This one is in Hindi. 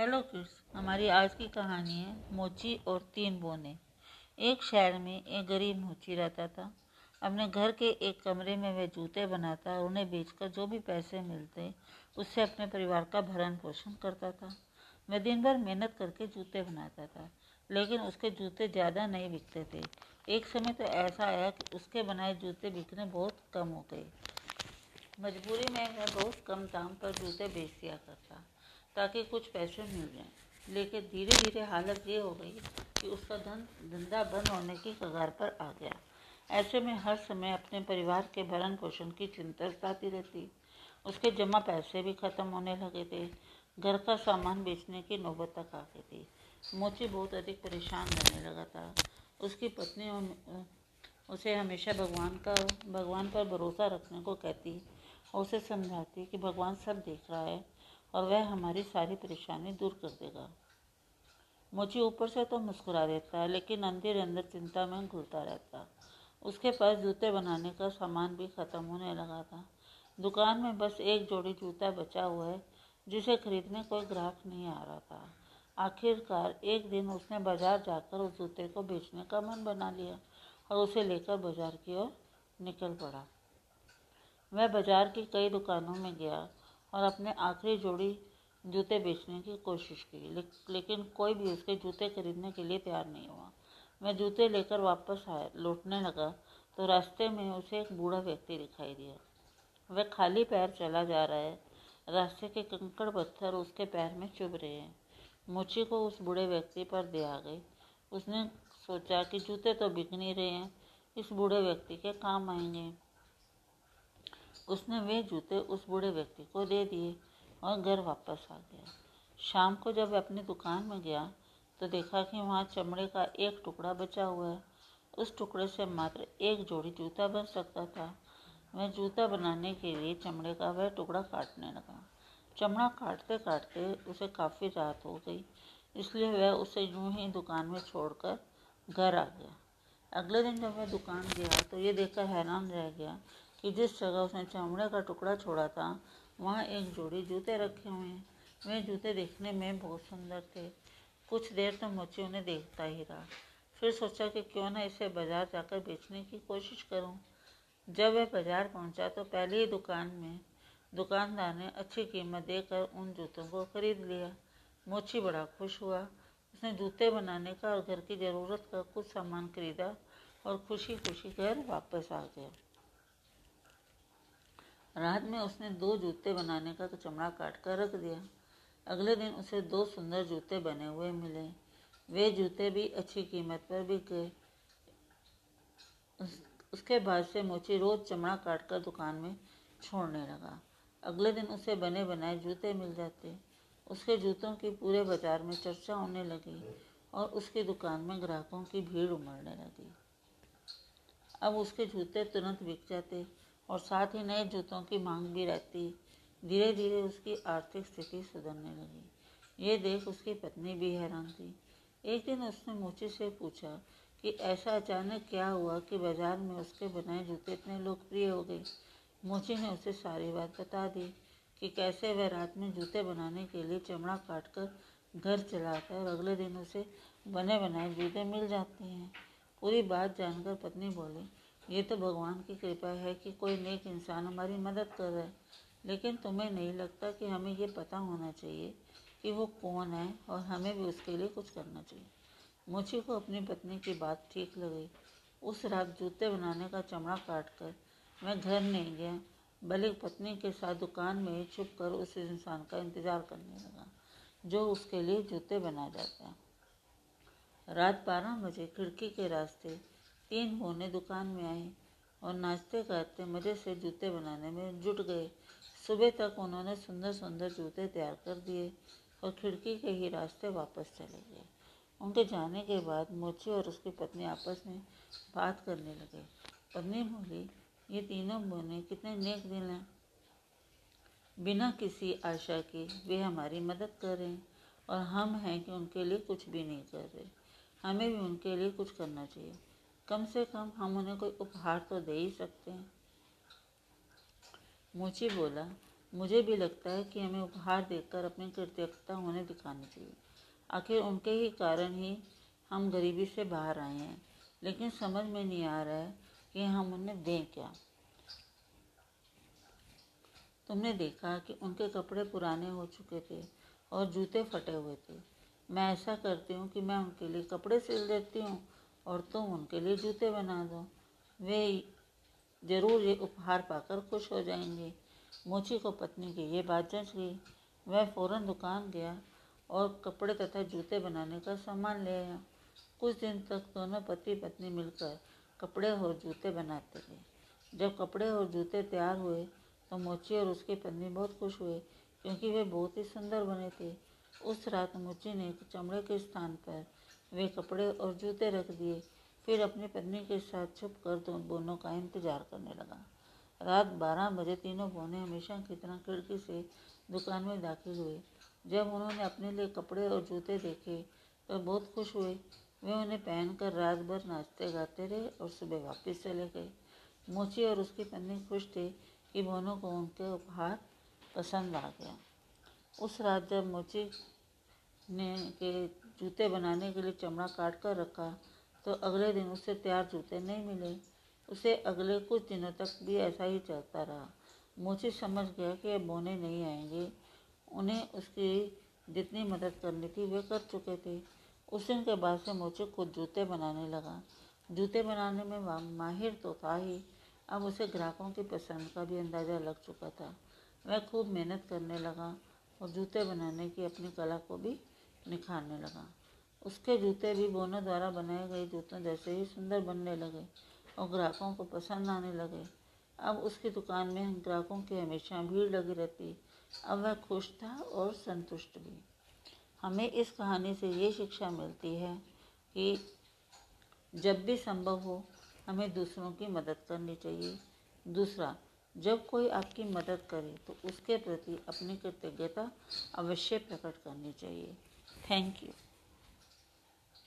हेलो किड्स हमारी आज की कहानी है मोची और तीन बोने। एक शहर में एक गरीब मोची रहता था। अपने घर के एक कमरे में वह जूते बनाता और उन्हें बेचकर जो भी पैसे मिलते, उससे अपने परिवार का भरण पोषण करता था। वह दिन भर मेहनत करके जूते बनाता था, लेकिन उसके जूते ज़्यादा नहीं बिकते थे। एक समय तो ऐसा आया कि उसके बनाए जूते बिकने बहुत कम हो गए। मजबूरी में वह बहुत कम दाम पर जूते बेच दिया करता। ताकि कुछ पैसे मिल जाएँ। लेकिन धीरे धीरे हालत ये हो गई कि उसका धन धंधा बंद होने की कगार पर आ गया। ऐसे में हर समय अपने परिवार के भरण पोषण की चिंता सताती रहती। उसके जमा पैसे भी ख़त्म होने लगे थे। घर का सामान बेचने की नौबत तक आ गई थी। मोची बहुत अधिक परेशान रहने लगा था। उसकी पत्नी उसे हमेशा भगवान का, भगवान पर भरोसा रखने को कहती और उसे समझाती कि भगवान सब देख रहा है। और वह हमारी सारी परेशानी दूर कर देगा। मुझे ऊपर से तो मुस्कुरा देता है, लेकिन अंदर अंदर चिंता में घुलता रहता। उसके पास जूते बनाने का सामान भी ख़त्म होने लगा था। दुकान में बस एक जोड़ी जूता बचा हुआ है, जिसे खरीदने कोई ग्राहक नहीं आ रहा था। आखिरकार एक दिन उसने बाज़ार जाकर उस जूते को बेचने का मन बना लिया और उसे लेकर बाज़ार की ओर निकल पड़ा। वह बाज़ार की कई दुकानों में गया और अपने आखिरी जोड़ी जूते बेचने की कोशिश की। ले, लेकिन कोई भी उसके जूते खरीदने के लिए तैयार नहीं हुआ। मैं जूते लेकर वापस आया लौटने लगा तो रास्ते में उसे एक बूढ़ा व्यक्ति दिखाई दिया। वह खाली पैर चला जा रहा है। रास्ते के कंकड़ पत्थर उसके पैर में चुभ रहे हैं। मुची को उस बूढ़े व्यक्ति पर दे आ गई। उसने सोचा कि जूते तो बिक नहीं रहे हैं इस बूढ़े व्यक्ति के काम आएँगे। उसने वे जूते उस बूढ़े व्यक्ति को दे दिए और घर वापस आ गया। शाम को जब अपनी दुकान में गया तो देखा कि वहाँ चमड़े का एक टुकड़ा बचा हुआ है। उस टुकड़े से मात्र एक जोड़ी जूता बन सकता था। वह जूता बनाने के लिए चमड़े का वह टुकड़ा काटने लगा। चमड़ा काटते काटते उसे काफ़ी राहत हो गई, इसलिए वह उसे यूँ ही दुकान में छोड़कर घर आ गया। अगले दिन जब वह दुकान गया तो ये देखकर हैरान रह गया कि जिस जगह उसने चमड़े का टुकड़ा छोड़ा था, वहाँ एक जोड़ी जूते रखे हुए हैं। वे जूते देखने में बहुत सुंदर थे। कुछ देर तो मोची उन्हें देखता ही रहा। फिर सोचा कि क्यों ना इसे बाज़ार जाकर बेचने की कोशिश करूँ। जब वह बाज़ार पहुँचा तो पहले ही दुकान में, दुकानदार ने अच्छी कीमत देकर उन जूतों को खरीद लिया। मोची बड़ा खुश हुआ। उसने जूते बनाने का और घर की ज़रूरत का कुछ सामान खरीदा और खुशी खुशी घर वापस आ गया। रात में उसने दो जूते बनाने का तो चमड़ा काट कर रख दिया। अगले दिन उसे दो सुंदर जूते बने हुए मिले। वे जूते भी अच्छी कीमत पर बिक। गए उस, उसके बाद से मोची रोज चमड़ा काट कर दुकान में छोड़ने लगा। अगले दिन उसे बने बनाए जूते मिल जाते। उसके जूतों की पूरे बाज़ार में चर्चा होने लगी और उसकी दुकान में ग्राहकों की भीड़ उमड़ने लगी। अब उसके जूते तुरंत बिक जाते। और साथ ही नए जूतों की मांग भी रहती। धीरे धीरे उसकी आर्थिक स्थिति सुधरने लगी। ये देख उसकी पत्नी भी हैरान थी। एक दिन उसने मोची से पूछा कि ऐसा अचानक क्या हुआ कि बाज़ार में उसके बनाए जूते इतने लोकप्रिय हो गए? मोची ने उसे सारी बात बता दी कि कैसे वह रात में जूते बनाने के लिए चमड़ा काट कर घर चलाता है और अगले दिन उसे बने बनाए जूते मिल जाते हैं। पूरी बात जानकर पत्नी बोली ये तो भगवान की कृपा है कि कोई नेक इंसान हमारी मदद कर। रहा है लेकिन तुम्हें नहीं लगता कि हमें ये पता होना चाहिए कि वो कौन है और हमें भी उसके लिए कुछ करना चाहिए? मुझे को अपनी पत्नी की बात ठीक लगी। उस रात जूते बनाने का चमड़ा काट कर मैं घर नहीं गया, बल्कि पत्नी के साथ दुकान में छुप कर उस इंसान का इंतज़ार करने लगा, जो उसके लिए जूते बना जाता। रात बारह बजे खिड़की के रास्ते तीन होने दुकान में आए और नाचते गाते मज़े से जूते बनाने में जुट गए। सुबह तक उन्होंने सुंदर सुंदर जूते तैयार कर दिए और खिड़की के ही रास्ते वापस चले गए। उनके जाने के बाद मोची और उसकी पत्नी आपस में बात करने लगे। पत्नी बोली, ये तीनों बोने कितने नेक दिल हैं। बिना किसी आशा के वे हमारी मदद कर रहे हैं और हम हैं कि उनके लिए कुछ भी नहीं कर रहे। हमें भी उनके लिए कुछ करना चाहिए। कम से कम हम उन्हें कोई उपहार तो दे ही सकते हैं। मोची बोला, मुझे भी लगता है कि हमें उपहार देकर अपनी कृतज्ञता उन्हें दिखानी चाहिए। आखिर उनके ही कारण ही हम गरीबी से बाहर आए हैं, लेकिन समझ में नहीं आ रहा है कि हम उन्हें दें क्या। तुमने देखा कि उनके कपड़े पुराने हो चुके थे और जूते फटे हुए थे। मैं ऐसा करती हूँ कि मैं उनके लिए कपड़े सिल देती हूँ और तुम उनके लिए जूते बना दो। वे ज़रूर ये उपहार पाकर खुश हो जाएँगे। मोची को पत्नी की ये बात जच गई। वह फ़ौरन दुकान गया और कपड़े तथा जूते बनाने का सामान ले आया। कुछ दिन तक दोनों पति पत्नी मिलकर कपड़े और जूते बनाते रहे। जब कपड़े और जूते तैयार हुए तो मोची और उसकी पत्नी बहुत खुश हुए क्योंकि वे बहुत ही सुंदर बने थे। उस रात मोची ने चमड़े के स्थान पर वे कपड़े और जूते रख दिए। फिर अपनी पत्नी के साथ छुप कर दोनों का इंतज़ार करने लगा। रात बारह बजे तीनों बोने हमेशा की तरह खिड़की से दुकान में दाखिल हुए। जब उन्होंने अपने लिए कपड़े और जूते देखे तो बहुत खुश हुए। वे उन्हें पहनकर रात भर नाचते गाते रहे और सुबह वापस चले गए। मोची और उसकी पत्नी खुश थे कि बोनों को उनके उपहार पसंद आ गया। उस रात जब मोची ने के जूते बनाने के लिए चमड़ा काट कर रखा तो अगले दिन उसे तैयार जूते नहीं मिले। उसे अगले कुछ दिनों तक भी ऐसा ही चलता रहा। मोची समझ गया कि बोने नहीं आएँगे। उन्हें उसकी जितनी मदद करनी थी वे कर चुके थे। उस दिन के बाद से मोची खुद जूते बनाने लगा। जूते बनाने में माहिर तो था ही। अब उसे ग्राहकों की पसंद का भी अंदाज़ा लग चुका था। वह खूब मेहनत करने लगा और जूते बनाने की अपनी कला को भी निखारने लगा। उसके जूते भी बोनो द्वारा बनाए गए जूतों जैसे ही सुंदर बनने लगे और ग्राहकों को पसंद आने लगे। अब उसकी दुकान में ग्राहकों की हमेशा भीड़ लगी रहती। अब वह खुश था और संतुष्ट भी। हमें इस कहानी से ये शिक्षा मिलती है कि जब भी संभव हो, हमें दूसरों की मदद करनी चाहिए। दूसरा, जब कोई आपकी मदद करे तो उसके प्रति अपनी कृतज्ञता अवश्य प्रकट करनी चाहिए। Thank you